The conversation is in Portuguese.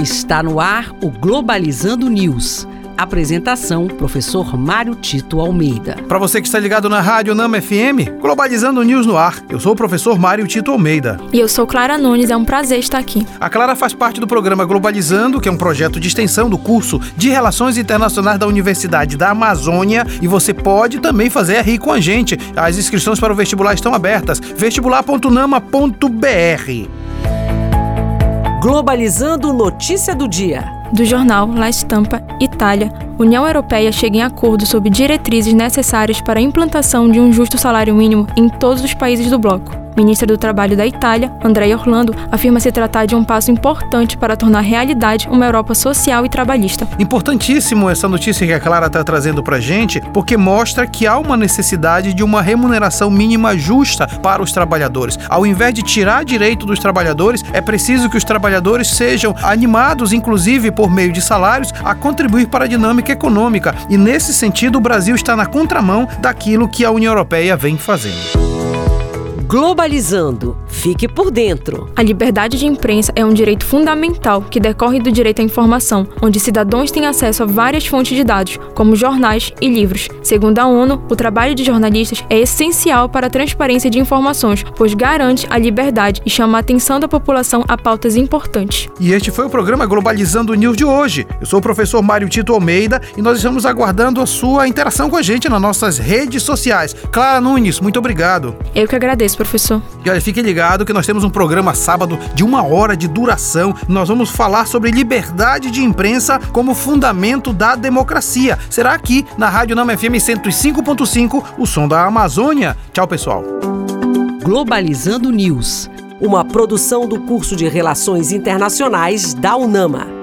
Está no ar o Globalizando News. Apresentação: Professor Mário Tito Almeida. Para você que está ligado na Rádio Nama FM, Globalizando News no ar. Eu sou o professor Mário Tito Almeida. E eu sou Clara Nunes, é um prazer estar aqui. A Clara faz parte do programa Globalizando, que é um projeto de extensão do curso de Relações Internacionais da Universidade da Amazônia, e você pode também fazer RI com a gente. As inscrições para o vestibular estão abertas. vestibular.nama.br. Globalizando notícia do dia. Do jornal La Stampa, Itália, União Europeia chega em acordo sobre diretrizes necessárias para a implantação de um justo salário mínimo em todos os países do bloco. Ministra do Trabalho da Itália, Andrea Orlando, afirma se tratar de um passo importante para tornar realidade uma Europa social e trabalhista. Importantíssimo essa notícia que a Clara está trazendo para gente, porque mostra que há uma necessidade de uma remuneração mínima justa para os trabalhadores. Ao invés de tirar direito dos trabalhadores, é preciso que os trabalhadores sejam animados, inclusive por meio de salários, a contribuir para a dinâmica econômica. E nesse sentido, o Brasil está na contramão daquilo que a União Europeia vem fazendo. Globalizando. Fique por dentro. A liberdade de imprensa é um direito fundamental que decorre do direito à informação, onde cidadãos têm acesso a várias fontes de dados, como jornais e livros. Segundo a ONU, o trabalho de jornalistas é essencial para a transparência de informações, pois garante a liberdade e chama a atenção da população a pautas importantes. E este foi o programa Globalizando News de hoje. Eu sou o professor Mário Tito Almeida e nós estamos aguardando a sua interação com a gente nas nossas redes sociais. Clara Nunes, muito obrigado. Eu que agradeço professor. E olha, fique ligado que nós temos um programa sábado de uma hora de duração. Nós vamos falar sobre liberdade de imprensa como fundamento da democracia. Será aqui na Rádio Nama FM 105.5, o som da Amazônia. Tchau, pessoal. Globalizando News, uma produção do curso de Relações Internacionais da UNAMA.